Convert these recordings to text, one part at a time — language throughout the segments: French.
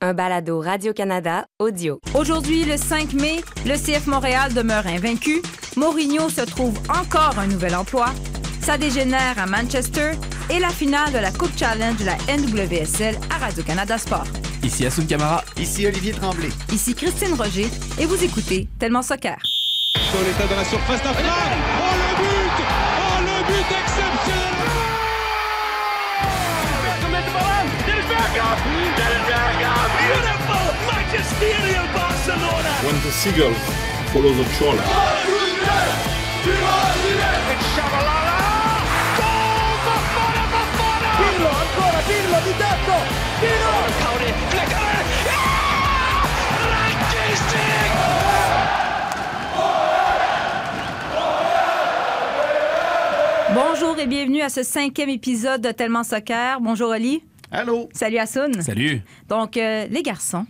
un balado Radio-Canada audio. Aujourd'hui, le 5 mai, le CF Montréal demeure invaincu. Mourinho se trouve encore un nouvel emploi. Ça dégénère à Manchester et la finale de la Coupe Challenge de la NWSL à Radio-Canada Sport. Ici Assoun Camara. Ici Olivier Tremblay. Ici Christine Roger et vous écoutez Tellement Soccer. Sur l'état de la surface d'affaire. Oh le but Oh le but exceptionnel magisterial Barcelona When the seagull follows the trawler. It's Shabalala Goal Bafana Bafana Pirlo ancora Pirlo di tetto Pirlo Caudy flickering! Rangistic Bonjour et bienvenue à ce cinquième épisode de Tellement Soccer. Bonjour Oli. Allô? Salut Assoun. Salut. Donc, euh, les garçons.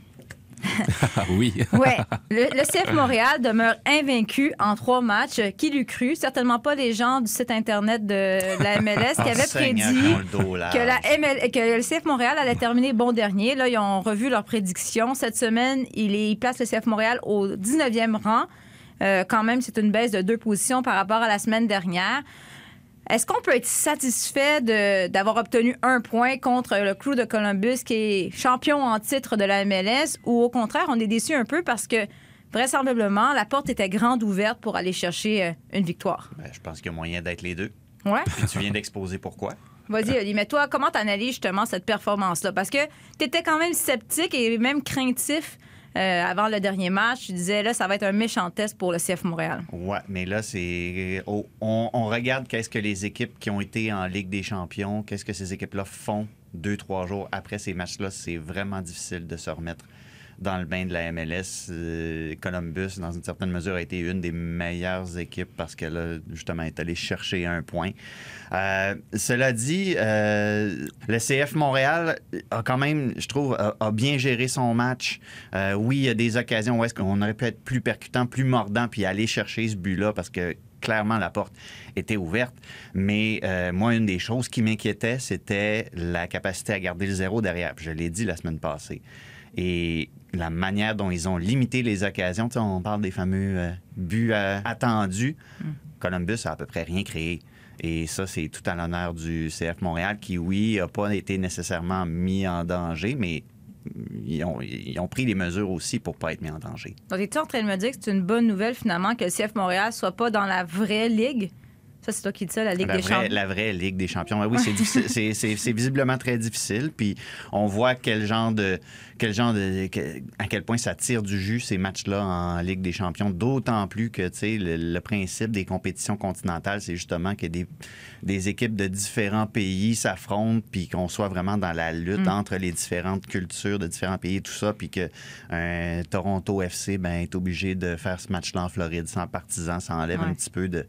Ah oui. Ouais, le, le CF Montréal demeure invaincu en trois matchs. Qui l'eût cru? Certainement pas les gens du site Internet de la MLS qui avaient prédit ils que, la ML que le CF Montréal allait terminer bon dernier. Là, ils ont revu leurs prédictions. Cette semaine, il, est, il place le CF Montréal au 19e rang. Euh, quand même, c'est une baisse de deux positions par rapport à la semaine dernière. Est-ce qu'on peut être satisfait d'avoir obtenu un point contre le Crew de Columbus qui est champion en titre de la MLS ou au contraire, on est déçu un peu parce que vraisemblablement, la porte était grande ouverte pour aller chercher euh, une victoire? Ben, je pense qu'il y a moyen d'être les deux. Ouais. Tu viens d'exposer pourquoi. Vas-y, Oli, mais toi, comment t'analyses justement cette performance-là? Parce que tu étais quand même sceptique et même craintif euh, avant le dernier match. Tu disais, là, ça va être un méchant test pour le CF Montréal. Ouais, mais là, c'est. oh, on, on regarde qu'est-ce que les équipes qui ont été en Ligue des Champions, qu'est-ce que ces équipes-là font deux, trois jours après ces matchs-là. C'est vraiment difficile de se remettre dans le bain de la MLS. Euh, Columbus, dans une certaine mesure, a été une des meilleures équipes parce qu'elle a justement est allée chercher un point. Euh, cela dit, euh, le CF Montréal a quand même, je trouve, a, bien géré son match. Oui, il y a des occasions où est-ce qu'on aurait pu être plus percutant, plus mordant, puis aller chercher ce but-là parce que clairement la porte était ouverte. Mais moi, une des choses qui m'inquiétait, c'était la capacité à garder le zéro derrière. Je l'ai dit la semaine passée. Et la manière dont ils ont limité les occasions, tu sais, on parle des fameux euh, buts euh, attendus. Columbus a à peu près rien créé. Et ça, c'est tout à l'honneur du CF Montréal qui, oui, n'a pas été nécessairement mis en danger, mais ils ont, ils ont pris les mesures aussi pour pas être mis en danger. Donc, es-tu en train de me dire que c'est une bonne nouvelle finalement que le CF Montréal soit pas dans la vraie ligue? Ça, c'est toi qui dis ça, la Ligue La des vraie, Champions. la vraie Ligue des champions. Oui, c'est- c'est c'est visiblement très difficile. Puis on voit quel genre de. Quel genre de que- à quel point ça tire du jus, ces matchs-là en Ligue des champions? D'autant plus que le, le principe des compétitions continentales, c'est justement que des, des équipes de différents pays s'affrontent, puis qu'on soit vraiment dans la lutte entre les différentes cultures de différents pays et tout ça, puis que un Toronto FC ben, est obligé de faire ce match-là en Floride sans partisans. Ça enlève Ouais. un petit peu de,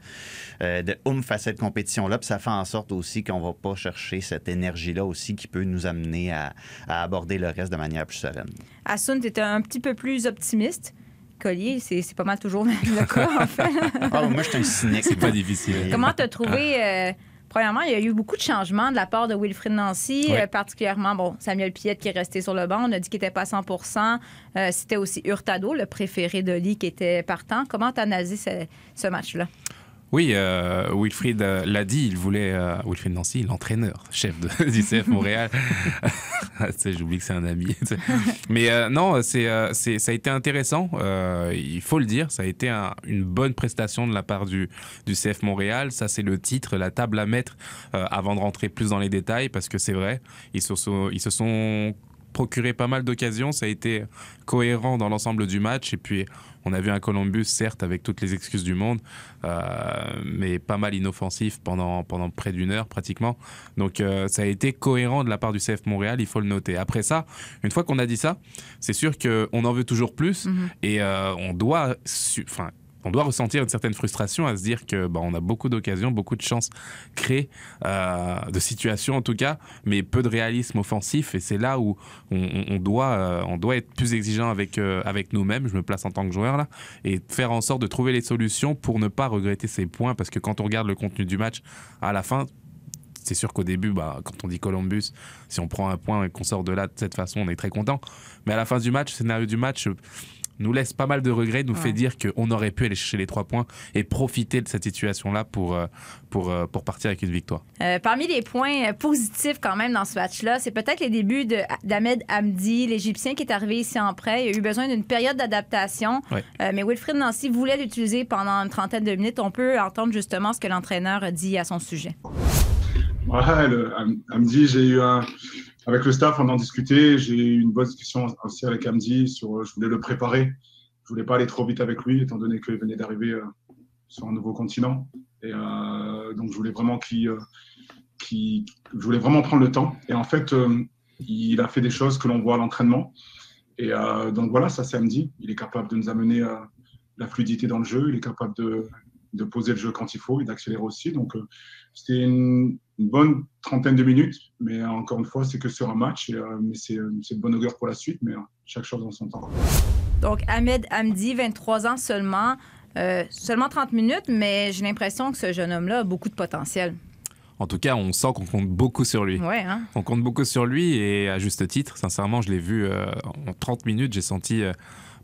euh, de oomph à cette compétition-là. Puis ça fait en sorte aussi qu'on va pas chercher cette énergie-là aussi qui peut nous amener à, à aborder le reste de manière plus sereine. Assun, tu étais un petit peu plus optimiste. Collier, c'est c'est pas mal toujours le cas, en fait. Ah, moi, je suis un cynique. C'est pas difficile. Comment t'as trouvé... euh, Premièrement, il y a eu beaucoup de changements de la part de Wilfried Nancy, euh, particulièrement bon, Samuel Piette qui est resté sur le banc. On a dit qu'il n'était pas à 100% Euh, C'était aussi Hurtado, le préféré de Lee, qui était partant. Comment t'as analysé ce, ce match-là? Oui, euh, Wilfried euh, l'a dit, il voulait. euh, Wilfried Nancy, l'entraîneur, chef de, du CF Montréal. J'oublie que c'est un ami. Mais euh, non, euh, c'est, ça a été intéressant, il faut le dire. Ça a été un- une bonne prestation de la part du, du CF Montréal. Ça, c'est le titre, la table à mettre avant de rentrer plus dans les détails, parce que c'est vrai, ils se sont, ils se sont procuré pas mal d'occasions. Ça a été cohérent dans l'ensemble du match. Et puis, on a vu un Columbus, certes, avec toutes les excuses du monde, euh, mais pas mal inoffensif pendant, pendant près d'une heure pratiquement. Donc, euh, ça a été cohérent de la part du CF Montréal, il faut le noter. Après ça, une fois qu'on a dit ça, c'est sûr qu'on en veut toujours plus et euh, on doit. Enfin, on doit ressentir une certaine frustration à se dire que bah, on a beaucoup d'occasions, beaucoup de chances créées, euh, de situations en tout cas, mais peu de réalisme offensif. Et c'est là où on, doit, euh, on doit être plus exigeant avec, euh, avec nous-mêmes. Je me place en tant que joueur là et faire en sorte de trouver les solutions pour ne pas regretter ces points. Parce que quand on regarde le contenu du match, à la fin, c'est sûr qu'au début, bah, quand on dit Columbus, si on prend un point et qu'on sort de là de cette façon, on est très content. Mais à la fin du match, scénario du match nous laisse pas mal de regrets, nous fait dire qu'on aurait pu aller chercher les trois points et profiter de cette situation-là pour, euh, pour, euh, pour partir avec une victoire. Euh, parmi les points positifs quand même dans ce match-là, c'est peut-être les débuts d'Ahmed Hamdi, l'Égyptien qui est arrivé ici en prêt. Il a eu besoin d'une période d'adaptation, Ouais. Euh, mais Wilfried Nancy voulait l'utiliser pendant une trentaine de minutes. On peut entendre justement ce que l'entraîneur a dit à son sujet. Ouais, le, Am- Amdi, j'ai eu un. Avec le staff, on en discutait. J'ai eu une bonne discussion aussi avec Amdi sur. Je voulais le préparer. Je voulais pas aller trop vite avec lui, étant donné qu'il venait d'arriver euh, sur un nouveau continent. Et euh, donc, je voulais vraiment qu'il. euh, je voulais vraiment prendre le temps. Et en fait, euh, il a fait des choses que l'on voit à l'entraînement. Et euh, donc, voilà, ça, c'est Amdi. Il est capable de nous amener euh, la fluidité dans le jeu. Il est capable de, de poser le jeu quand il faut et d'accélérer aussi. Donc, euh, c'était une, une bonne trentaine de minutes, mais encore une fois, c'est que sur un match, et, euh, mais c'est euh, c'est de bonne augure pour la suite, mais euh, chaque chose en son temps. Donc, Ahmed Hamdi, 23 ans seulement, euh, seulement 30 minutes, mais j'ai l'impression que ce jeune homme-là a beaucoup de potentiel. En tout cas, on sent qu'on compte beaucoup sur lui. Ouais, hein? On compte beaucoup sur lui et à juste titre. Sincèrement, je l'ai vu euh, en 30 minutes, j'ai senti euh,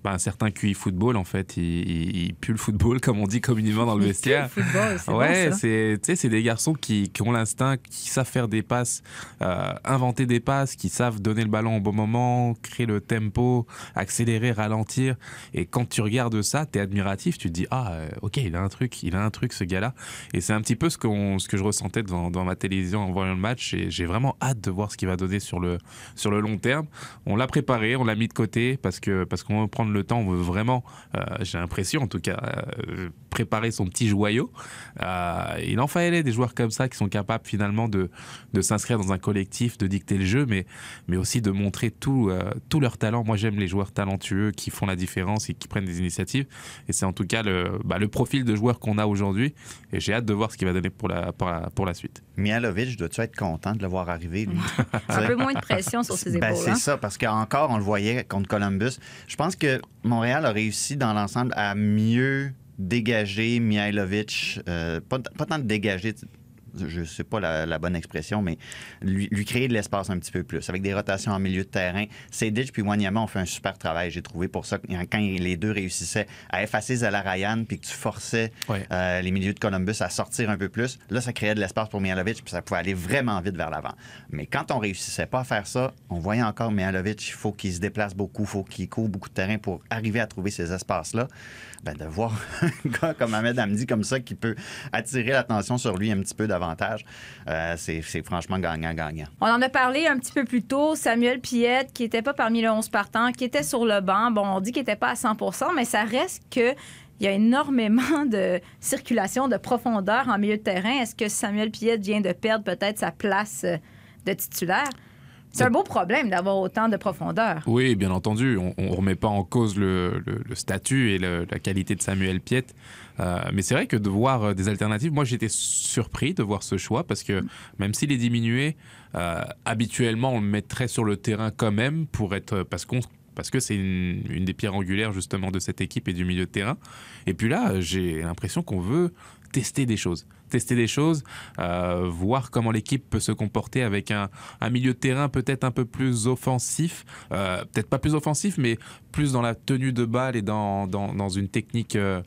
bah, un certain QI football. En fait, il, il- il pue le football, comme on dit communément dans le vestiaire. Football, c'est Ouais, c'est c'est des garçons qui, qui ont l'instinct, qui savent faire des passes, euh, inventer des passes, qui savent donner le ballon au bon moment, créer le tempo, accélérer, ralentir. Et quand tu regardes ça, tu es admiratif, tu te dis ah euh, ok il a un truc, il a un truc ce gars-là. Et c'est un petit peu ce, qu'on ce que je ressentais devant, devant ma télévision en voyant le match. Et j'ai vraiment hâte de voir ce qu'il va donner sur le sur le long terme. On l'a préparé, on l'a mis de côté parce que parce qu'on veut le temps, veut vraiment, euh, j'ai l'impression en tout cas, euh, préparer son petit joyau. Euh, il en fallait des joueurs comme ça qui sont capables finalement de, de s'inscrire dans un collectif, de dicter le jeu, mais, mais aussi de montrer tout, euh, tout leur talent. Moi, j'aime les joueurs talentueux qui font la différence et qui prennent des initiatives. Et c'est en tout cas le, bah, le profil de joueur qu'on a aujourd'hui. Et j'ai hâte de voir ce qu'il va donner pour la, pour pour la suite. Mihalovic, dois-tu être content de le voir arriver, lui? Un peu moins de pression sur ses Ben, épaules. c'est hein? ça, parce qu'encore, on le voyait contre Columbus. Je pense que Montréal a réussi dans l'ensemble à mieux dégager Mihailovic. euh, pas, pas tant de dégager, je sais pas la, la bonne expression, mais lui, lui créer de l'espace un petit peu plus, avec des rotations en milieu de terrain. Sedic puis Wanyama ont fait un super travail, j'ai trouvé, pour ça. Quand les deux réussissaient à effacer Zala Ryan, puis que tu forçais euh, les milieux de Columbus à sortir un peu plus, là, ça créait de l'espace pour Mihailovic, puis ça pouvait aller vraiment vite vers l'avant. Mais quand on réussissait pas à faire ça, on voyait encore Mihailovic, il faut qu'il se déplace beaucoup, il faut qu'il court beaucoup de terrain pour arriver à trouver ces espaces-là. Ben, de voir un gars comme Ahmed Hamdi comme ça qui peut attirer l'attention sur lui un petit peu davantage, euh, c'est franchement gagnant-gagnant. On en a parlé un petit peu plus tôt. Samuel Piette, qui n'était pas parmi le 11 partants, qui était sur le banc. Bon, on dit qu'il n'était pas à 100% mais ça reste que. Il y a énormément de circulation, de profondeur en milieu de terrain. Est-ce que Samuel Piette vient de perdre peut-être sa place euh, de titulaire? C'est un beau problème d'avoir autant de profondeur. Oui, bien entendu. On ne remet pas en cause le, statut et la qualité de Samuel Piette. Euh, mais c'est vrai que de voir euh, des alternatives, moi j'étais surpris de voir ce choix parce que même s'il est diminué, euh, habituellement on le mettrait sur le terrain quand même pour être parce parce que c'est une des pierres angulaires justement de cette équipe et du milieu de terrain. Et puis là, j'ai l'impression qu'on veut tester des choses. Tester des choses, euh, voir comment l'équipe peut se comporter avec un, un milieu de terrain peut-être un peu plus offensif, euh, peut-être pas plus offensif, mais plus dans la tenue de balle et dans, dans, dans une technique euh,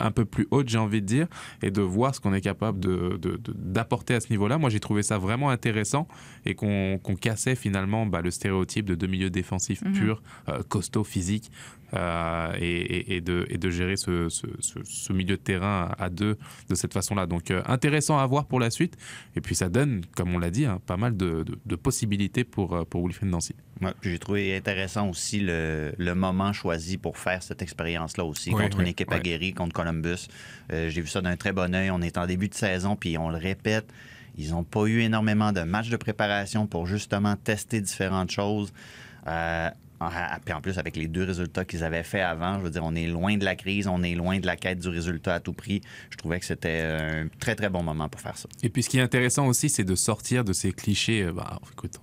un peu plus haute, j'ai envie de dire, et de voir ce qu'on est capable de- de- de- d'apporter à ce niveau-là. Moi, j'ai trouvé ça vraiment intéressant et qu'on qu'on cassait finalement bah, le stéréotype de deux milieux défensifs Mhm. purs, costauds, physiques, et, et- et de, et de gérer ce, ce- ce- ce milieu de terrain à deux de cette façon-là. Donc euh, intéressant à voir pour la suite. Et puis ça donne, comme on l'a dit, hein, pas mal de, de- de possibilités pour, euh, pour Wilfried Nancy. Ouais, j'ai trouvé intéressant aussi le, le moment choisi pour faire cette expérience-là aussi, Ouais, contre ouais, une équipe aguerrie, contre Columbus. Euh, j'ai vu ça d'un très bon œil. On est en début de saison, puis on le répète, ils n'ont pas eu énormément de matchs de préparation pour justement tester différentes choses. Euh, puis en plus, avec les deux résultats qu'ils avaient fait avant, je veux dire, on est loin de la crise, on est loin de la quête du résultat à tout prix. Je trouvais que c'était un très, très bon moment pour faire ça. Et puis ce qui est intéressant aussi, c'est de sortir de ces clichés. euh, bah, écoute,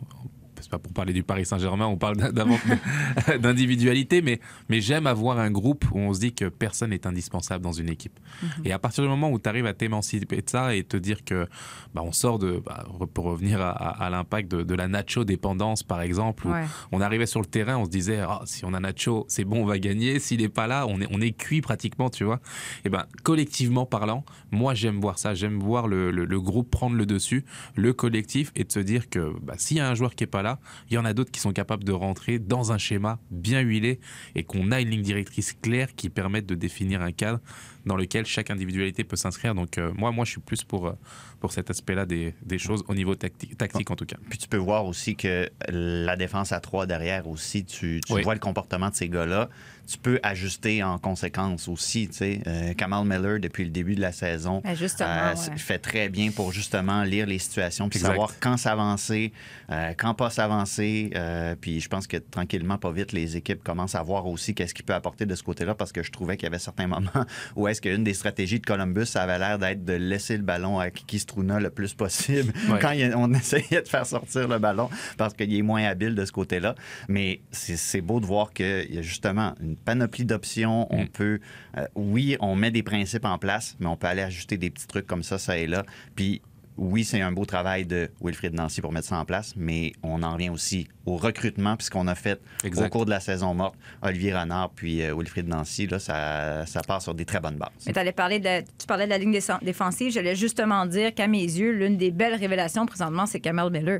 c'est pas pour parler du Paris Saint-Germain, on parle d'individualité, mais, mais j'aime avoir un groupe où on se dit que personne n'est indispensable dans une équipe. Et à partir du moment où tu arrives à t'émanciper de ça et te dire que bah, on sort de, bah, pour revenir à, à- à l'impact de, de la Nacho dépendance par exemple, où Ouais. on arrivait sur le terrain, on se disait Ah, si on a Nacho, c'est bon, on va gagner. S'il n'est pas là, on est, on est cuit pratiquement, tu vois. Et ben collectivement parlant, moi j'aime voir ça, j'aime voir le, le- le groupe prendre le dessus, le collectif, et de se dire que bah, s'il y a un joueur qui est pas là, il y en a d'autres qui sont capables de rentrer dans un schéma bien huilé et qu'on a une ligne directrice claire qui permette de définir un cadre dans lequel chaque individualité peut s'inscrire. Donc euh, moi, moi je suis plus pour, euh, pour cet aspect-là des, des choses au niveau tacti- tactique en tout cas. Puis tu peux voir aussi que la défense à 3 derrière aussi, tu, tu Oui. vois le comportement de ces gars-là. Tu peux ajuster en conséquence aussi. tu sais. Euh, Kamal Miller, depuis le début de la saison, Ben, euh, ouais. fait très bien pour justement lire les situations puis Exact. savoir quand s'avancer, euh, quand pas s'avancer. Euh, puis je pense que tranquillement, pas vite, les équipes commencent à voir aussi qu'est-ce qu'il peut apporter de ce côté-là parce que je trouvais qu'il y avait certains moments où est-ce qu'une des stratégies de Columbus, ça avait l'air d'être de laisser le ballon à Kiki Struna le plus possible Ouais. quand on essayait de faire sortir le ballon parce qu'il est moins habile de ce côté-là. Mais c'est c'est beau de voir qu'il y a justement une panoplie d'options. On Mm. peut, euh, oui, on met des principes en place, mais on peut aller ajuster des petits trucs comme ça, ça et là. Puis oui, c'est un beau travail de Wilfried Nancy pour mettre ça en place, mais on en revient aussi au recrutement, puisqu'on a fait Exact. au cours de la saison morte, Olivier Renard puis euh, Wilfried Nancy, là, ça, ça part sur des très bonnes bases. Mais parler de la- tu parlais de la ligne défensive. défensive. J'allais justement dire qu'à mes yeux, l'une des belles révélations présentement, c'est Kamal Miller,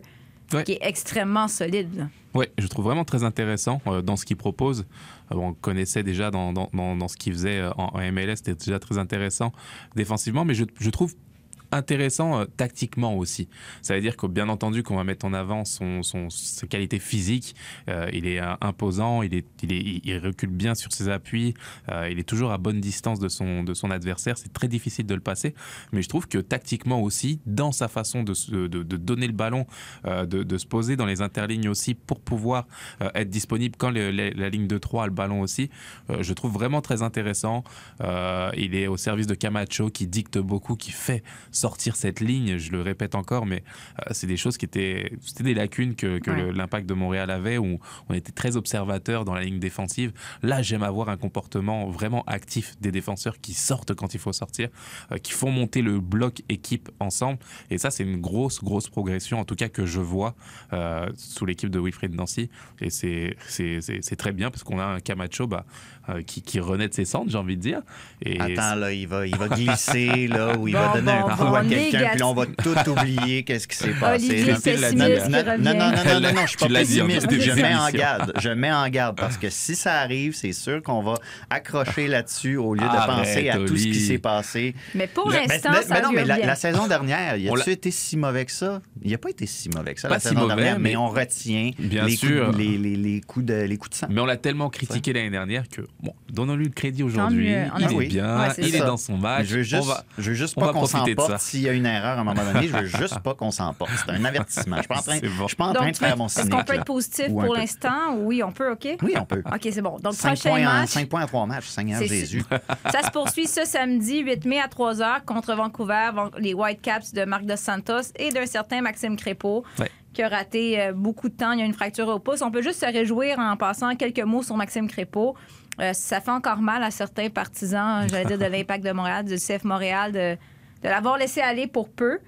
Ouais. qui est extrêmement solide. Oui, je trouve vraiment très intéressant euh, dans ce qu'il propose. Euh, on connaissait déjà dans, dans, dans, dans ce qu'il faisait euh, en, en MLS, c'était déjà très intéressant défensivement, mais je, je trouve intéressant euh, tactiquement aussi. Ça veut dire que bien entendu qu'on va mettre en avant son, son, ses qualités physiques. Euh, il est euh, imposant, il, est, il, est, il recule bien sur ses appuis, il est toujours à bonne distance de son, de son adversaire. C'est très difficile de le passer, mais je trouve que tactiquement aussi, dans sa façon de, de, donner le ballon, de, se poser dans les interlignes aussi pour pouvoir être disponible quand la, ligne de 3 a le ballon aussi, je trouve vraiment très intéressant. Il est au service de Camacho qui dicte beaucoup, qui fait sortir cette ligne, je le répète encore, mais euh, c'est des choses qui étaient, c'était des lacunes que, que Ouais. le- l'impact de Montréal avait, où on était très observateur dans la ligne défensive. Là, j'aime avoir un comportement vraiment actif des défenseurs qui sortent quand il faut sortir, euh, qui font monter le bloc équipe ensemble. Et ça, c'est une grosse, grosse progression, en tout cas que je vois euh, sous l'équipe de Wilfried Nancy. Et c'est, c'est, c'est, c'est très bien parce qu'on a un Camacho bah, euh, qui, qui renaît de ses cendres, j'ai envie de dire. Et Attends, là, il va, il va glisser, là, où il va donner bon, un coup à quelqu'un, puis là, on va tout oublier, qu'est-ce qui s'est passé. Olivier là. pessimiste Non, qui non, non, non, non, non, non, non, je suis pas pessimiste. Je mets en garde. Je mets en garde parce que si ça arrive, c'est sûr qu'on va accrocher là-dessus au lieu de Arrête, penser à tout ce qui s'est passé. Mais pour l'instant, ça mais non, mais la, saison dernière, il a-tu été si mauvais que ça? Il n'a pas été si mauvais que ça Pas la si saison mauvais, dernière, mais, mais- on retient Bien les, sûr. Coups, de- les, les- les coups de, les coups de sang. Mais on l'a tellement critiqué l'année dernière que, bon, donnons-lui le crédit aujourd'hui. en Il est bien, il est dans son match. Je veux juste, pas va qu'on profiter de ça. s'emporte s'il y a une erreur à un moment donné. Je veux juste pas qu'on s'emporte. C'est un avertissement. Je suis pas en train, C'est bon. je suis pas en train Donc, de faire mon est-ce cynique. qu'on peut être positif pour l'instant? Oui, on peut, OK? Oui, on peut. OK, c'est bon. Donc, 5 prochain points, en, match. 5 points en 3 matchs, Seigneur Jésus. Ça se poursuit ce samedi 8 mai à 3 h contre Vancouver, Van- les Whitecaps de Marc Dos Santos et d'un certain Maxime Crépeau. Ouais. qui a raté euh, beaucoup de temps. Il y a une fracture au pouce. On peut juste se réjouir en passant quelques mots sur Maxime Crépeau. Euh, ça fait encore mal à certains partisans, j'allais dire, de l'Impact de Montréal, du CF Montréal, de, de l'avoir laissé aller pour peu.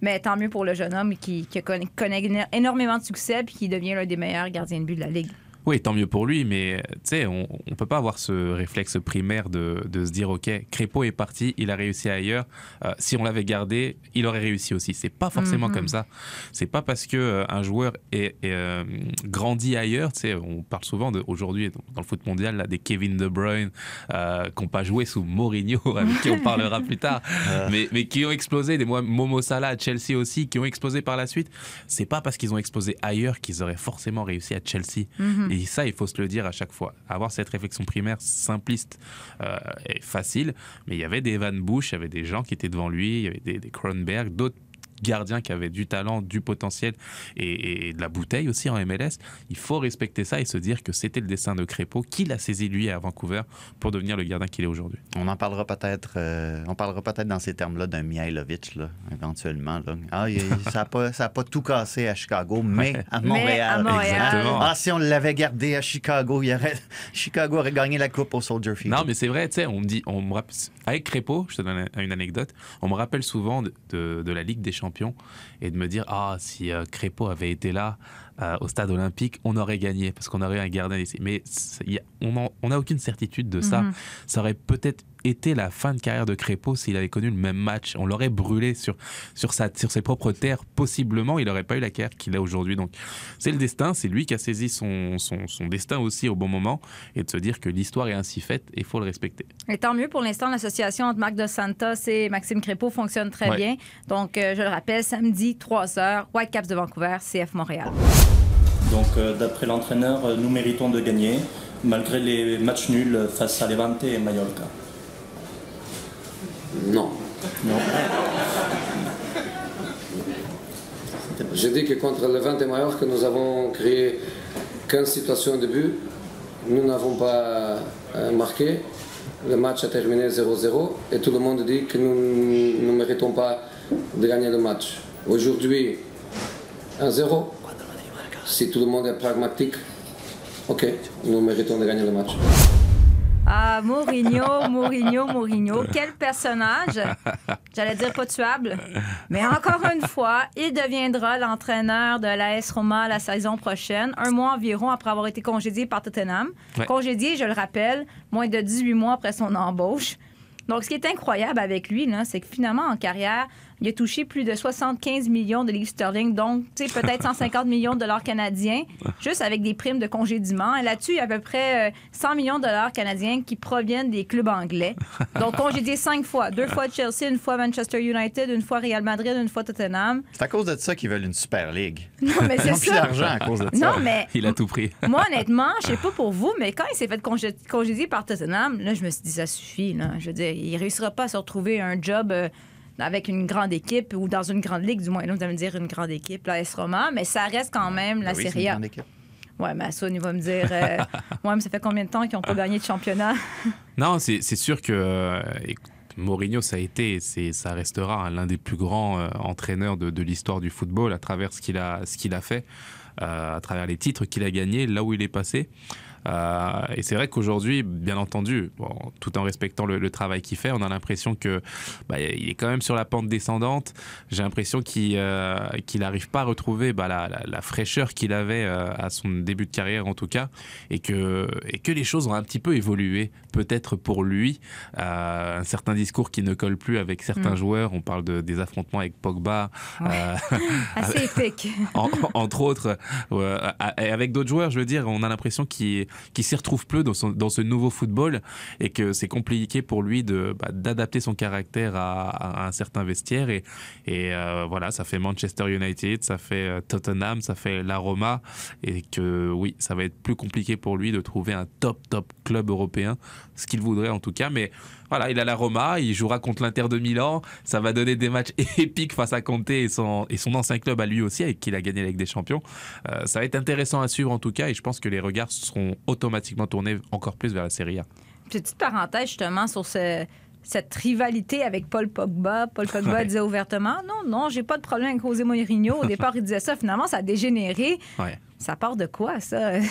Mais tant mieux pour le jeune homme qui, connaît énormément de succès et qui devient l'un des meilleurs gardiens de but de la Ligue. Oui, tant mieux pour lui, mais tu sais, on ne peut pas avoir ce réflexe primaire de, de se dire, OK, Crépeau est parti, il a réussi ailleurs. Euh, si on l'avait gardé, il aurait réussi aussi. C'est pas forcément Mhm. comme ça. C'est pas parce que euh, un joueur est, est, euh, grandi ailleurs. Tu sais, on parle souvent de- aujourd'hui dans le foot mondial là, des Kevin De Bruyne euh, qui n'ont pas joué sous Mourinho, avec qui on parlera plus tard, mais, mais qui ont explosé. Des Mo- Momo Salah à Chelsea aussi, qui ont explosé par la suite. C'est pas parce qu'ils ont explosé ailleurs qu'ils auraient forcément réussi à Chelsea. Et ça, il faut se le dire à chaque fois. Avoir cette réflexion primaire simpliste euh, et facile, mais il y avait des Van Bush, il y avait des gens qui étaient devant lui, il y avait des, des d'autres gardien qui avait du talent, du potentiel et, et de la bouteille aussi en MLS. Il faut respecter ça et se dire que c'était le destin de Crépeau, qu'il a saisi lui à Vancouver pour devenir le gardien qu'il est aujourd'hui. On en parlera peut-être euh, on parlera peut-être dans ces termes-là d'un Mihailovic, là, éventuellement. Là. Ah, il- ça n'a pas, ça a pas tout cassé à Chicago, mais à Montréal. à Montréal. Exactement. Ah, si on l'avait gardé à Chicago, il aurait... Chicago aurait gagné la coupe au Soldier Field. Non, mais c'est vrai, tu sais, on me dit, on me rappelle, avec Crépeau, je te donne une anecdote, on me rappelle souvent de, de- de la Ligue des Champions et de me dire, ah, si euh, Crépeau avait été là euh, au stade olympique, on aurait gagné parce qu'on aurait eu un gardien ici. Mais a- on n'a aucune certitude de ça. Mhm. Ça aurait peut-être été la fin de carrière de Crépeau s'il avait connu le même match. On l'aurait brûlé sur, sur, sa, sur ses propres terres. Possiblement, il n'aurait pas eu la carrière qu'il a aujourd'hui. Donc, c'est le destin. C'est lui qui a saisi son, son, son destin aussi au bon moment et de se dire que l'histoire est ainsi faite et il faut le respecter. Et tant mieux, pour l'instant, l'association entre Marc Dos Santos et Maxime Crépeau fonctionne très Ouais. bien. Donc, euh, je le rappelle, samedi, 3 h, Whitecaps de Vancouver, CF Montréal. Donc, euh, d'après l'entraîneur, euh, nous méritons de gagner, malgré les matchs nuls face à Levante et Mallorca. Non. Non. J'ai dit que contre le 20 et Mallorca, nous avons créé 15 situations de but. Nous n'avons pas euh, marqué. Le match a terminé 0-0 et tout le monde dit que nous ne méritons pas de gagner le match. Aujourd'hui, 1-0. Si tout le monde est pragmatique, ok, nous méritons de gagner le match. Ah, Mourinho, Mourinho, Mourinho. Quel personnage! J'allais dire pas tuable. Mais encore une fois, il deviendra l'entraîneur de l'AS Roma la saison prochaine, un mois environ après avoir été congédié par Tottenham. Ouais. Congédié, je le rappelle, moins de 18 mois après son embauche. Donc, ce qui est incroyable avec lui, c'est que finalement, en carrière, il a touché plus de 75 millions de livres sterling, donc tu sais, peut-être 150 millions de dollars canadiens, juste avec des primes de congédiement. Et là-dessus, il y a à peu près euh, 100 millions de dollars canadiens qui proviennent des clubs anglais. Donc, congédié cinq fois. Deux fois Chelsea, une fois Manchester United, une fois Real Madrid, une fois Tottenham. C'est à cause de ça qu'ils veulent une Super League. Non, mais c'est ça. d'argent à cause de ça. Non, mais Il a tout pris. moi, honnêtement, je sais pas pour vous, mais quand il s'est fait congé- congédier par Tottenham, là, je me suis dit, ça suffit. Là. Je veux dire, il réussira pas à se retrouver un job euh, avec une grande équipe ou dans une grande ligue, du moins. Là, vous allez me dire une grande équipe, la S Roma, mais ça reste quand même la Ben oui, Serie une A. grande équipe. Ouais, mais Assoun, il va me dire, euh, ouais, mais ça fait combien de temps qu'ils n'ont pas gagné de championnat? Non, c'est sûr que euh, écoute, Mourinho, ça a été, ça restera hein, l'un des plus grands euh, entraîneurs de, de l'histoire du football à travers ce qu'il a, ce qu'il a fait, euh, à travers les titres qu'il a gagnés, là où il est passé. Euh, et c'est vrai qu'aujourd'hui, bien entendu, bon, tout en respectant le, le travail qu'il fait, on a l'impression que bah, il est quand même sur la pente descendante. J'ai l'impression qu'il euh, n'arrive pas à retrouver bah, la, la- la fraîcheur qu'il avait euh, à son début de carrière en tout cas, et que, et que les choses ont un petit peu évolué, peut-être pour lui. Euh, un certain discours qui ne colle plus avec certains Mm. joueurs. On parle de, des affrontements avec Pogba, euh, Assez épique. en- entre autres, euh, et avec d'autres joueurs, je veux dire, on a l'impression qu'il qu'il s'y retrouve plus dans, ce nouveau football et que c'est compliqué pour lui bah, d'adapter son caractère à, un certain vestiaire. Et, euh, voilà, ça fait Manchester United, ça fait euh, Tottenham, ça fait la Roma. Et que oui, ça va être plus compliqué pour lui de trouver un top top club européen, ce qu'il voudrait en tout cas, mais voilà, il a la Roma, il jouera contre l'Inter de Milan, ça va donner des matchs épiques face à Conte et son, et son ancien club à lui aussi, avec qui il a gagné la Ligue des Champions. Euh, ça va être intéressant à suivre en tout cas, et je pense que les regards seront automatiquement tournés encore plus vers la Serie A. Petite parenthèse justement sur ce- cette rivalité avec Paul Pogba. Paul Pogba Ouais. disait ouvertement Non, non, j'ai pas de problème avec José Mourinho. Au départ, il disait ça. Finalement, ça a dégénéré. Ouais. Ça part de quoi, ça?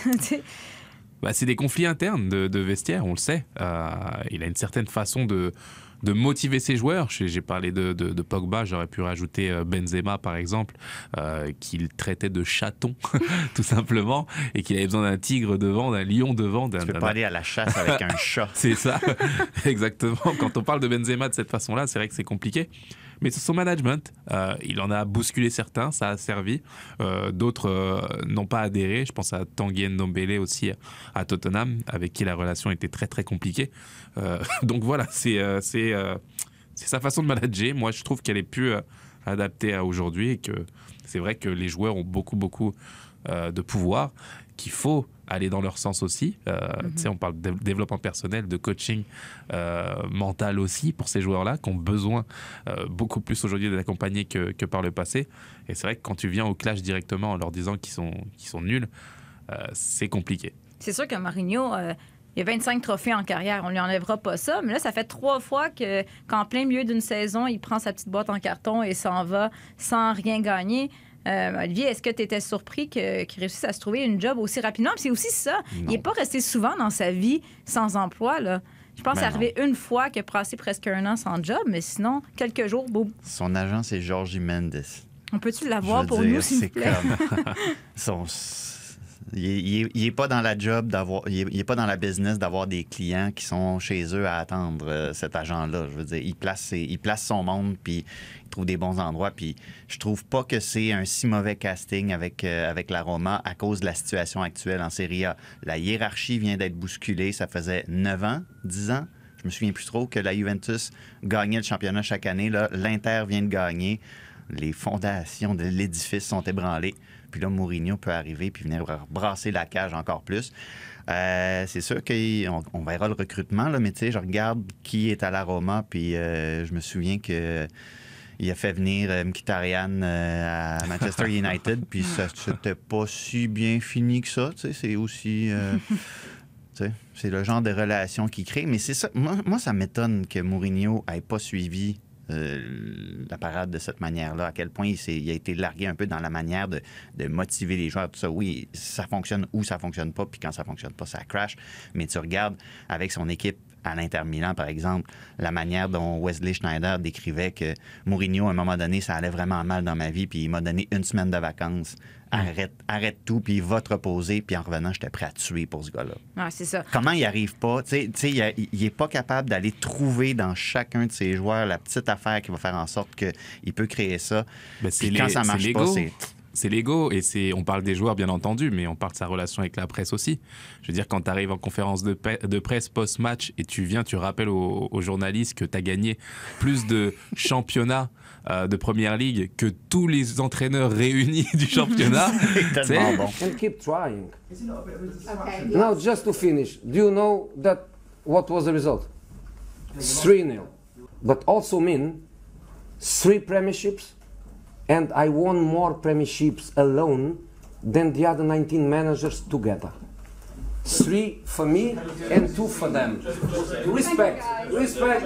Bah, c'est des conflits internes de, de vestiaire, on le sait. Euh, il a une certaine façon de, de motiver ses joueurs. J'ai parlé de, de- de Pogba, j'aurais pu rajouter euh, Benzema par exemple, euh, qu'il traitait de chaton, tout simplement, et qu'il avait besoin d'un tigre devant, d'un lion devant. d'un- Tu peux pas aller à la chasse avec un chat. C'est ça, exactement. Quand on parle de Benzema de cette façon-là, c'est vrai que c'est compliqué. Mais son management. Euh, il en a bousculé certains, ça a servi. Euh, D'autres euh, n'ont pas adhéré. Je pense à Tanguy Ndombele aussi à Tottenham, avec qui la relation était très très compliquée. Donc voilà, c'est c'est sa façon de manager. Moi, je trouve qu'elle est plus adaptée à aujourd'hui et que c'est vrai que les joueurs ont beaucoup beaucoup de pouvoir. Qu'il faut aller dans leur sens aussi. Euh, sais, On parle de développement personnel, de coaching euh, mental aussi pour ces joueurs-là qui ont besoin euh, beaucoup plus aujourd'hui d'être accompagnés que, que par le passé. Et c'est vrai que quand tu viens au clash directement en leur disant qu'ils sont, sont nuls, euh, c'est compliqué. C'est sûr que euh, il a 25 trophées en carrière. On lui enlèvera pas ça. Mais là, ça fait trois fois que, qu'en plein milieu d'une saison, il prend sa petite boîte en carton et s'en va sans rien gagner. Euh, Olivier, est-ce que tu étais surpris que- qu'il réussisse à se trouver une job aussi rapidement? C'est aussi ça. Il n'est pas resté souvent dans sa vie sans emploi. Là. Je pense que Ben arrivé une fois qu'il a passé presque un an sans job, mais sinon, quelques jours, boum. Son agent, c'est Georgie Mendes. On peut-tu l'avoir pour dire, nous, s'il vous c'est plaît? comme- son- Il est, il est- il est pas dans la job d'avoir, pas dans la business d'avoir des clients qui sont chez eux à attendre euh, cet agent-là. Je veux dire, il place, son monde puis il trouve des bons endroits. Puis je trouve pas que c'est un si mauvais casting avec euh, la Roma à cause de la situation actuelle en Serie A. La hiérarchie vient d'être bousculée. Ça faisait 9 ans, 10 ans. Je me souviens plus trop que la Juventus gagnait le championnat chaque année. Là, l'Inter vient de gagner. Les fondations de l'édifice sont ébranlées. Puis là, Mourinho peut arriver puis venir brasser la cage encore plus. Euh, c'est sûr qu'on on verra le recrutement, là, mais tu sais, je regarde qui est à la Roma, puis euh, je me souviens que il a fait venir euh, Mkhitaryan euh, à Manchester United, puis ça c'était pas si bien fini que ça. C'est aussi. euh, tu sais, c'est le genre de relation qu'il crée. Mais c'est ça. Moi, moi, ça m'étonne que Mourinho ait pas suivi euh, la parade de cette manière-là. À quel point il, il a été largué un peu dans la manière de, de motiver les joueurs. Tout ça, oui, ça fonctionne ou ça fonctionne pas. Puis quand ça fonctionne pas, ça crash. Mais tu regardes avec son équipe à l'Inter Milan, par exemple, la manière dont Wesley Schneider décrivait que Mourinho, à un moment donné, ça allait vraiment mal dans ma vie, puis il m'a donné une semaine de vacances. Arrête, arrête tout, puis va te reposer, puis en revenant, j'étais prêt à tuer pour ce gars-là. Ouais, c'est ça. Comment il arrive pas? Tu sais- tu sais, il, a- il est pas capable d'aller trouver dans chacun de ses joueurs la petite affaire qui va faire en sorte qu'il peut créer ça. Ben, c'est Puis quand les- ça marche pas, l'ego. c'est. C'est l'ego et c'est on parle des joueurs bien entendu, mais on parle de sa relation avec la presse aussi. Je veux dire, quand tu arrives en conférence de, presse post-match et tu viens, tu rappelles aux, aux journalistes que tu as gagné plus de championnats euh, de première ligue que tous les entraîneurs réunis du championnat. C'est. And keep trying. Now, just to finish, do you know that what was the result? 3 0. But also mean three premierships, and I won more premierships alone than the other 19 managers together. Three for me and two for them. Respect, respect,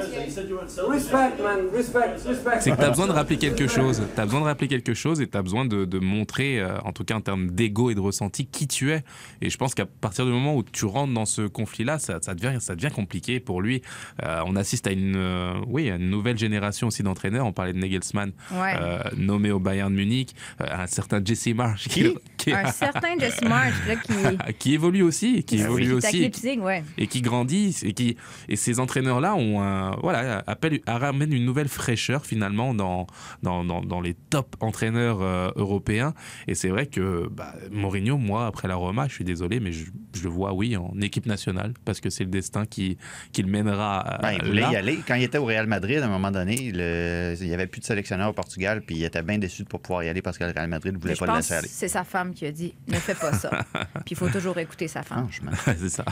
respect, man, respect, respect. C'est que tu as besoin de rappeler quelque chose. Tu as besoin de rappeler quelque chose et tu as besoin de, de montrer, euh, en tout cas en termes d'ego et de ressenti, qui tu es. Et je pense qu'à partir du moment où tu rentres dans ce conflit-là, ça, ça devient, ça devient compliqué pour lui. Euh, on assiste à une, euh, oui, à une nouvelle génération aussi d'entraîneurs. On parlait de Nagelsmann, Ouais. euh, nommé au Bayern de Munich, euh, un certain Jesse Marsh Qui? qui, Un certain Jesse March, là, qui. qui évolue aussi, qui évolue qui aussi ouais. et qui grandit et qui et ces entraîneurs là ont un, voilà appellent, ramènent une nouvelle fraîcheur finalement dans dans, dans, dans les top entraîneurs euh, européens et c'est vrai que bah, Mourinho moi après la Roma je suis désolé mais je, je le vois oui en équipe nationale parce que c'est le destin qui qui le mènera euh, Ben, il voulait là. y aller. Quand il était au Real Madrid, à un moment donné, le- il n'y avait plus de sélectionneur au Portugal, puis il était bien déçu de pas pouvoir y aller parce que le Real Madrid ne voulait Mais pas le laisser aller. c'est sa femme qui a dit ne fais pas ça. Puis il faut toujours écouter sa femme. Franchement. c'est ça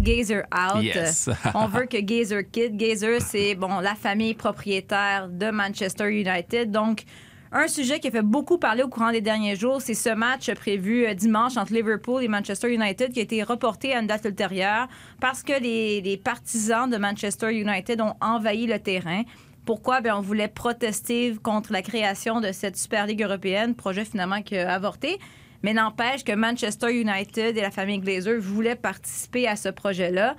Gazer out. Yes. On veut que Gazer quitte. Gazer, c'est bon, la famille propriétaire de Manchester United. Donc, un sujet qui a fait beaucoup parler au courant des derniers jours, c'est ce match prévu euh, dimanche entre Liverpool et Manchester United qui a été reporté à une date ultérieure parce que les, les partisans de Manchester United ont envahi le terrain. Pourquoi? Bien, on voulait protester contre la création de cette Super Ligue européenne, projet finalement qui a avorté. Mais n'empêche que Manchester United et la famille Glazer voulaient participer à ce projet-là.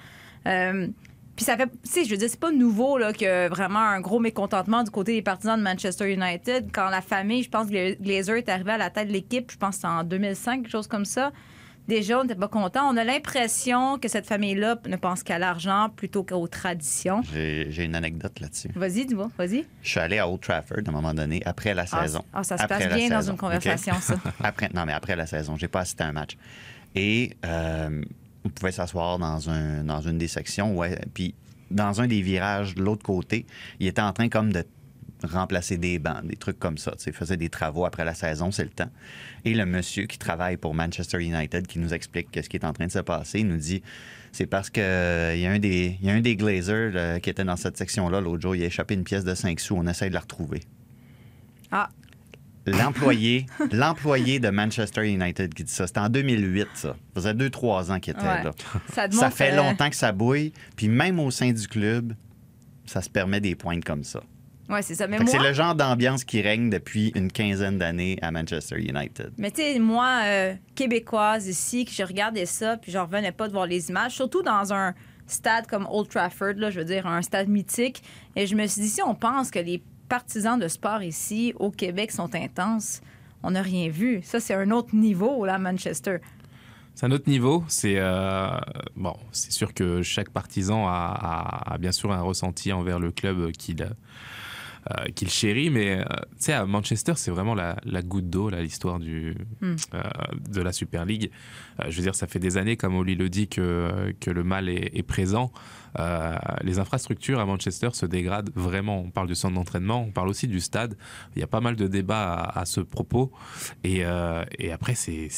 Euh, puis ça fait, je veux dire, c'est pas nouveau là, que vraiment un gros mécontentement du côté des partisans de Manchester United. Quand la famille, je pense Glazer est arrivé à la tête de l'équipe, je pense que en 2005, quelque chose comme ça. Déjà, on n'était pas content. On a l'impression que cette famille-là ne pense qu'à l'argent plutôt qu'aux traditions. J'ai une anecdote là-dessus. Vas-y, dis-moi, vas-y. Je suis allé à Old Trafford à un moment donné, après la Ah, saison. ah, ça se Après passe bien dans saison, une conversation, ça. après, non, mais après la saison, j'ai pas assisté à un match. Et euh, on pouvait s'asseoir dans, un, dans une des sections, ouais, puis dans un des virages de l'autre côté, il était en train comme de remplacer des bancs, des trucs comme ça. tu faisait des travaux après la saison, c'est le temps. Et le monsieur qui travaille pour Manchester United, qui nous explique ce qui est en train de se passer, il nous dit c'est parce que euh, il y, a un des- y a un des Glazers là, qui était dans cette section-là l'autre jour, il a échappé une pièce de 5 sous, on essaie de la retrouver. Ah, L'employé, l'employé de Manchester United qui dit ça. C'était en 2008, ça. Ça faisait 2-3 ans qu'il était Ouais. là. ça Ça fait euh, longtemps que ça bouille. Puis même au sein du club, ça se permet des pointes comme ça. Ouais, c'est ça. Mais Fait que moi, C'est le genre d'ambiance qui règne depuis une quinzaine d'années à Manchester United. Mais tu sais, moi, euh, québécoise ici, que je regardais ça, puis je revenais pas de voir les images, surtout dans un stade comme Old Trafford, là, je veux dire, un stade mythique. Et je me suis dit, si on pense que les partisans de sport ici, au Québec, sont intenses, on n'a rien vu. Ça, c'est un autre niveau, là, à Manchester. C'est un autre niveau. C'est euh, bon, c'est sûr que chaque partisan a, a- a bien sûr un ressenti envers le club qu'il qu'il chérit, mais euh, tu sais, à Manchester, c'est vraiment la, la goutte d'eau, là, l'histoire du Hmm. euh, de la Super League. Euh, je veux dire, ça fait des années, comme Oli le dit, que que le mal est, est présent. Euh, les infrastructures à Manchester se dégradent vraiment. On parle du centre d'entraînement, on parle aussi du stade. Il y a pas mal de débats à, ce propos. Et, euh, après, c'est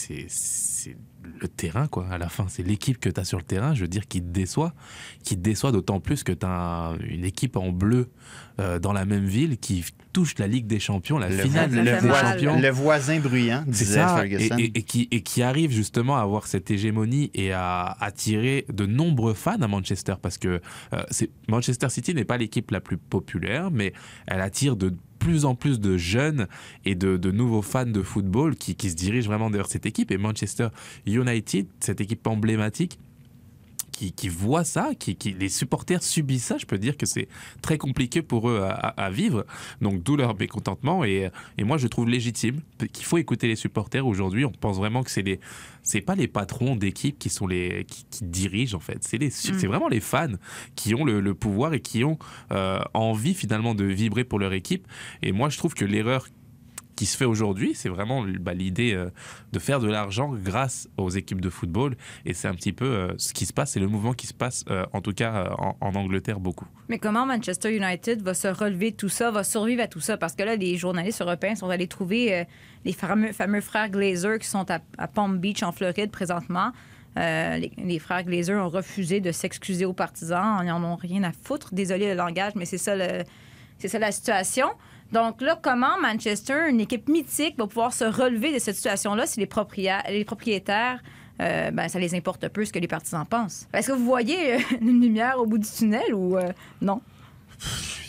le terrain, quoi. À la fin, c'est l'équipe que tu as sur le terrain, je veux dire, qui te déçoit. Qui te déçoit d'autant plus que tu as une équipe en bleu euh, dans la même ville qui touche la Ligue des Champions, la Le, finale de la Ligue des. Champions. le voisin bruyant, C'est disait ça, et, Ferguson. et- et qui, et qui arrive justement à avoir cette hégémonie et à attirer de nombreux fans à Manchester parce que euh, Manchester City n'est pas l'équipe la plus populaire, mais elle attire de plus en plus de jeunes et de, de nouveaux fans de football qui, qui se dirigent vraiment vers cette équipe. Et Manchester United, cette équipe emblématique, qui, qui voient ça, qui, qui- les supporters subissent ça, je peux dire que c'est très compliqué pour eux à, à- à vivre. Donc d'où leur mécontentement. Et, et moi, je trouve légitime qu'il faut écouter les supporters aujourd'hui. On pense vraiment que c'est les, c'est pas les patrons d'équipe qui sont les, qui, qui dirigent en fait. C'est les, Mm. c'est vraiment les fans qui ont le, le pouvoir et qui ont euh, envie finalement de vibrer pour leur équipe. Et moi, je trouve que l'erreur qui se fait aujourd'hui, c'est vraiment bah, l'idée euh, de faire de l'argent grâce aux équipes de football. Et c'est un petit peu euh, ce qui se passe, c'est le mouvement qui se passe, euh, en tout cas en, Angleterre, beaucoup. Mais comment Manchester United va se relever de tout ça, va survivre à tout ça? Parce que là, les journalistes européens sont allés trouver les fameux, frères Glazer qui sont à, Palm Beach, en Floride, présentement. Les, frères Glazer ont refusé de s'excuser aux partisans. Ils n'en ont rien à foutre. Désolé le langage, mais c'est ça la situation. Donc là, comment Manchester, une équipe mythique, va pouvoir se relever de cette situation-là si les, propriétaires, euh, ben, ça les importe peu ce que les partisans pensent? Est-ce que vous voyez euh, une lumière au bout du tunnel ou euh, non?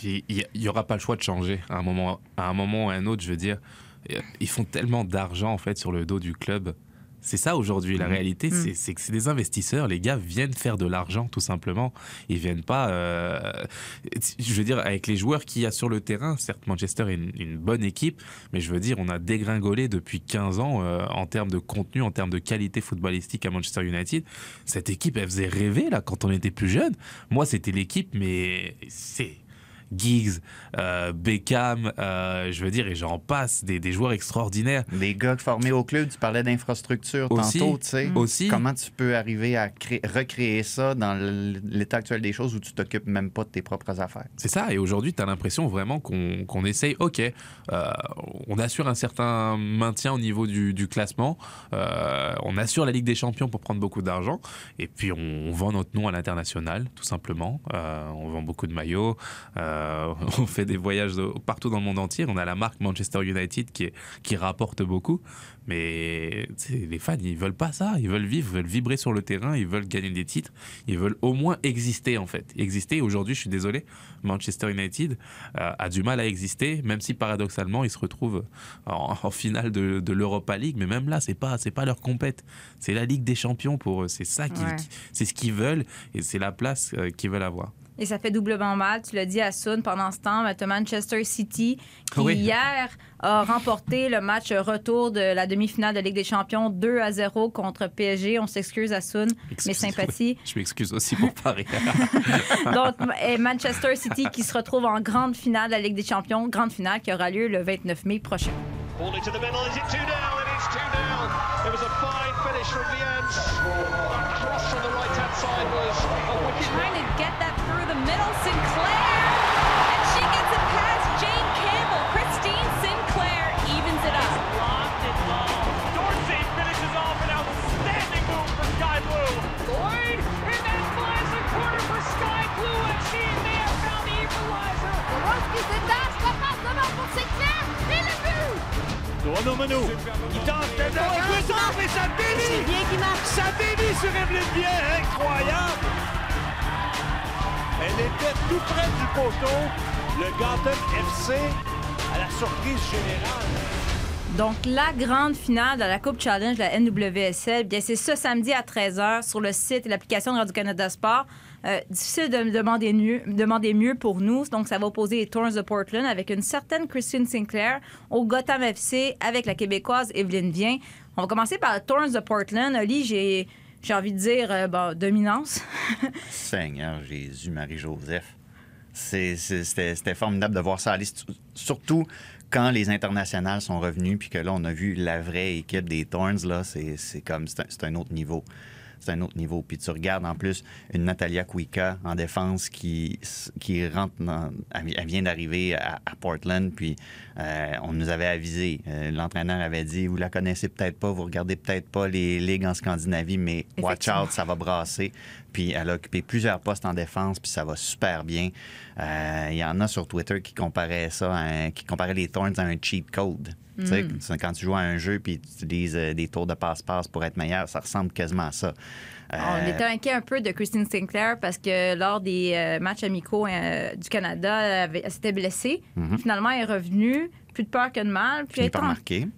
Il n'y aura pas le choix de changer à un moment, à un moment ou à un autre, je veux dire. Ils font tellement d'argent en fait sur le dos du club. C'est ça aujourd'hui, la réalité, Mhm. c'est- c'est que c'est des investisseurs. Les gars viennent faire de l'argent, tout simplement. Ils viennent pas. euh, je veux dire, avec les joueurs qu'il y a sur le terrain, certes, Manchester est une, une bonne équipe, mais je veux dire, on a dégringolé depuis 15 ans euh, en termes de contenu, en termes de qualité footballistique à Manchester United. Cette équipe, elle faisait rêver, là, quand on était plus jeune. Moi, c'était l'équipe, mais c'est. Giggs, euh, Beckham, euh, je veux dire, et j'en passe, des, des joueurs extraordinaires. Des gars formés au club, tu parlais d'infrastructure tantôt, tu sais. Aussi. Comment tu peux arriver à cré- recréer ça dans l'état actuel des choses où tu t'occupes même pas de tes propres affaires? C'est ça, et aujourd'hui, tu as l'impression vraiment qu'on essaye, ok, euh, on assure un certain maintien au niveau du, du classement, on assure la Ligue des Champions pour prendre beaucoup d'argent, et puis on, on vend notre nom à l'international, tout simplement. On vend beaucoup de maillots, euh, on fait des voyages partout dans le monde entier, on a la marque Manchester United qui, est- qui rapporte beaucoup, mais les fans, ils veulent pas ça, ils veulent vivre, ils veulent vibrer sur le terrain, ils veulent gagner des titres, ils veulent au moins exister en fait. Exister, aujourd'hui, je suis désolé, Manchester United euh, a du mal à exister, même si paradoxalement, ils se retrouvent en, en finale de, de l'Europa League, mais même là, c'est pas, c'est pas leur compète, c'est la Ligue des Champions pour eux, c'est ça qu'ils, Ouais. c'est ce qu'ils veulent et c'est la place euh, qu'ils veulent avoir. Et ça fait doublement mal. Tu l'as dit à Sun pendant ce temps. Tu as Manchester City qui, Oui. hier, a remporté le match retour de la demi-finale de Ligue des Champions 2 à 0 contre PSG. On s'excuse à Sun, mes Excuse- sympathies. Je m'excuse aussi pour Paris. Donc, et Manchester City qui se retrouve en grande finale de la Ligue des Champions. Grande finale qui aura lieu le 29 mai prochain. Ball into the middle. Is it 2 0? It is 2 0. It was a fine finish from Lienz. That cross on the right hand side was a wicked Trying to get that through the middle, Sinclair. And she gets it past Jane Campbell. Christine Sinclair evens it up. locked and low. Dorsey finishes off an outstanding move for Sky Blue. Lloyd, and that flies the corner for Sky Blue FC, and they have found the equalizer. Qui se tache, la passe devant pour Sinclair. Et le but! Nono Manu, il tente de le centre et ça dévie. bien qui marque. Ça dévie sur Evelyne Bien, incroyable. Elle était tout près du poteau. Le Gotham FC, à la surprise générale. Donc, la grande finale de la Coupe Challenge de la NWSL, bien, c'est ce samedi à 13h sur le site et l'application de Radio-Canada Sport. Euh, difficile de demander mieux, demander mieux pour nous. Donc, ça va opposer les Torns de Portland avec une certaine Christine Sinclair au Gotham FC avec la Québécoise Evelyne Vien. On va commencer par les Torns de Portland. J'ai, j'ai envie de dire euh, dominance. Seigneur Jésus, Marie-Joseph. C'était formidable de voir ça aller, surtout quand les internationales sont revenus, puis que là, on a vu la vraie équipe des Thorns, là, c'est comme, c'est un autre niveau. C'est un autre niveau. Puis tu regardes en plus une Natalia Kuika en défense qui, qui rentre dans- elle vient d'arriver à, à Portland, puis euh, on nous avait avisé. Euh, L'entraîneur avait dit Vous la connaissez peut-être pas, vous regardez peut-être pas les ligues en Scandinavie, mais watch out, ça va brasser. Puis elle a occupé plusieurs postes en défense, puis ça va super bien. Euh, Il y en a sur Twitter qui comparaient ça, à qui comparaient les Thorns à un cheat code. C'est quand tu joues à un jeu puis tu utilises euh, des tours de passe-passe pour être meilleur, ça ressemble quasiment à ça. Euh, On était inquiet un peu de Christine Sinclair parce que lors des euh, matchs amicaux euh, du Canada, elle, s'était blessée. Finalement, elle est revenue, plus de peur que de mal. Puis elle est, en-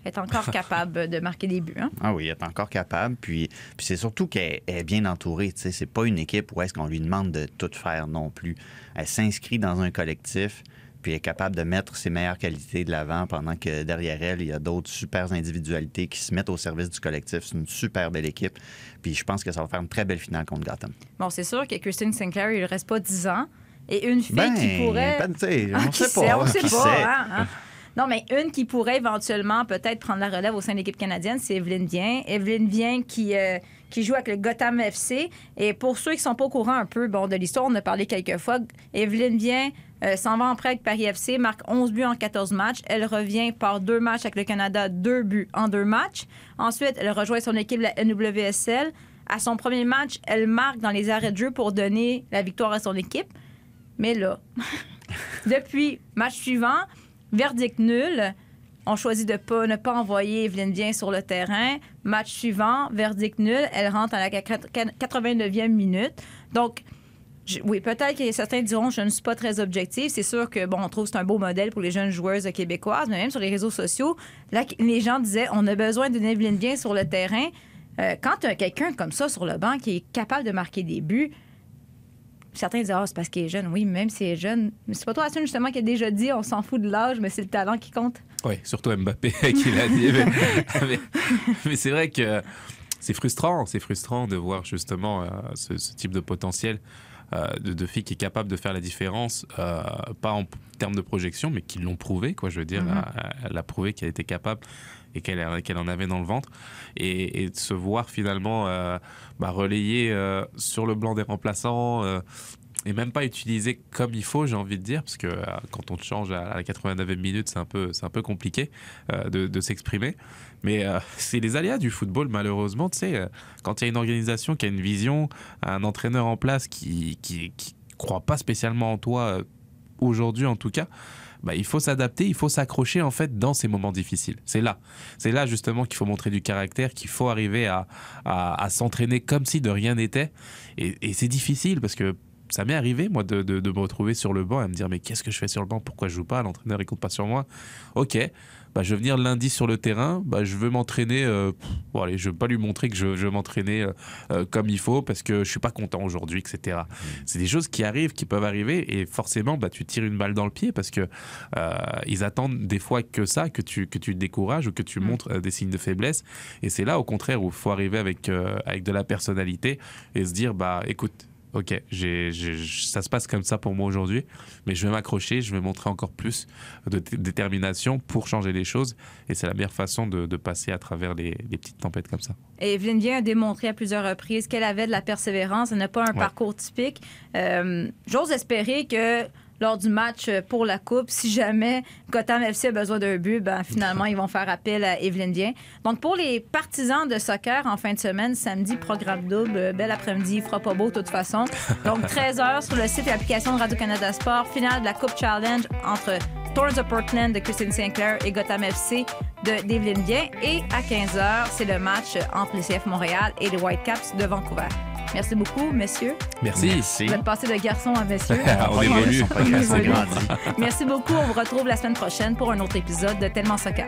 elle est encore capable de marquer des buts. hein. Ah oui, elle est encore capable. Puis, puis c'est surtout qu'elle est bien entourée. C'est pas une équipe où est-ce qu'on lui demande de tout faire non plus. Elle s'inscrit dans un collectif, puis est capable de mettre ses meilleures qualités de l'avant pendant que derrière elle, il y a d'autres super individualités qui se mettent au service du collectif. C'est une super belle équipe. Puis je pense que ça va faire une très belle finale contre Gotham. Bon, c'est sûr que Christine Sinclair, il ne reste pas 10 ans. Et une fille Ben, qui pourrait. ben, tu sais, Ah, on qui sait sait, pas. on sait qui pas, sait? hein, hein. Non, mais une qui pourrait éventuellement peut-être prendre la relève au sein de l'équipe canadienne, c'est Evelyne Vien. Evelyne Vien qui, euh, qui joue avec le Gotham FC. Et pour ceux qui sont pas au courant un peu bon, de l'histoire, on a parlé quelques fois. Evelyne Vien euh, s'en va en prêt avec Paris FC, marque 11 buts en 14 matchs. Elle revient par deux matchs avec le Canada, deux buts en deux matchs. Ensuite, elle rejoint son équipe, la NWSL. À son premier match, elle marque dans les arrêts de jeu pour donner la victoire à son équipe. Mais là, depuis match suivant, verdict nul. On choisit de pas, ne pas envoyer Evelyne Bien sur le terrain. Match suivant, verdict nul. Elle rentre à la 89e minute. Donc, oui, peut-être que certains diront je ne suis pas très objective. C'est sûr que, bon, on trouve que c'est un beau modèle pour les jeunes joueuses québécoises, mais même sur les réseaux sociaux, les gens disaient on a besoin d'une Evelyne Bien sur le terrain. Euh, quand tu as quelqu'un comme ça sur le banc qui est capable de marquer des buts, certains disent ah c'est parce qu'il est jeune. Oui, même s'il est jeune. Mais c'est pas toi, Assun, justement, qui a déjà dit on s'en fout de l'âge, mais c'est le talent qui compte. Oui, surtout Mbappé qui l'a dit. Mais, mais- mais c'est vrai que c'est frustrant, c'est frustrant de voir justement euh, ce, ce type de potentiel euh, de, de filles qui est capable de faire la différence, euh, pas en termes de projection, mais qui l'ont prouvé, quoi. Je veux dire, Mhm. elle, elle a prouvé qu'elle était capable et qu'elle en avait dans le ventre, et, et de se voir finalement bah, relayée sur le blanc des remplaçants. Et même pas utilisé comme il faut, j'ai envie de dire, parce que euh, quand on change à la 89e minute, c'est un peu, c'est un peu compliqué euh, de, s'exprimer. Mais euh, c'est les aléas du football, malheureusement. Tu sais, quand il y a une organisation qui a une vision, un entraîneur en place qui qui, qui croit pas spécialement en toi, aujourd'hui en tout cas, bah, il faut s'adapter, il faut s'accrocher en fait dans ces moments difficiles. C'est là, c'est là justement qu'il faut montrer du caractère, qu'il faut arriver à, à, s'entraîner comme si de rien n'était. Et c'est difficile parce que ça m'est arrivé, moi, de, de- de me retrouver sur le banc et me dire Mais qu'est-ce que je fais sur le banc? Pourquoi je joue pas? L'entraîneur, il compte pas sur moi. Ok, bah, je vais venir lundi sur le terrain. Bah, je veux m'entraîner. euh, bon, allez, je veux pas lui montrer que je, je veux m'entraîner euh, euh, comme il faut parce que je suis pas content aujourd'hui, etc. C'est des choses qui arrivent, qui peuvent arriver. Et forcément, bah, tu tires une balle dans le pied parce que euh, ils attendent des fois que ça, que tu, que tu te décourages ou que tu montres euh, des signes de faiblesse. Et c'est là, au contraire, où il faut arriver avec, avec de la personnalité et se dire bah, écoute, ok, j'ai, j'ai- ça se passe comme ça pour moi aujourd'hui, mais je vais m'accrocher, je vais montrer encore plus de t- détermination pour changer les choses. Et c'est la meilleure façon de, de passer à travers les, les petites tempêtes comme ça. Et Evelyne Vien a démontré à plusieurs reprises qu'elle avait de la persévérance. Elle n'a pas un Ouais. parcours typique. Euh, J'ose espérer que lors du match pour la Coupe, si jamais Gotham FC a besoin d'un but, ben, finalement, ils vont faire appel à Evelyne Vien. Donc, pour les partisans de soccer en fin de semaine, samedi, programme double, euh, bel après-midi, il fera pas beau de toute façon. Donc, 13h sur le site et l'application de Radio-Canada Sport, finale de la Coupe Challenge entre Thorns of Portland de Christine Sinclair et Gotham FC de d'Evelyne Bien. Et à 15h, c'est le match entre le CF Montréal et les Whitecaps de Vancouver. Merci beaucoup, messieurs. Merci. Merci. Vous êtes passé de garçon à messieurs. On évolue. On évolue. Merci beaucoup. On vous retrouve la semaine prochaine pour un autre épisode de Tellement Soccer.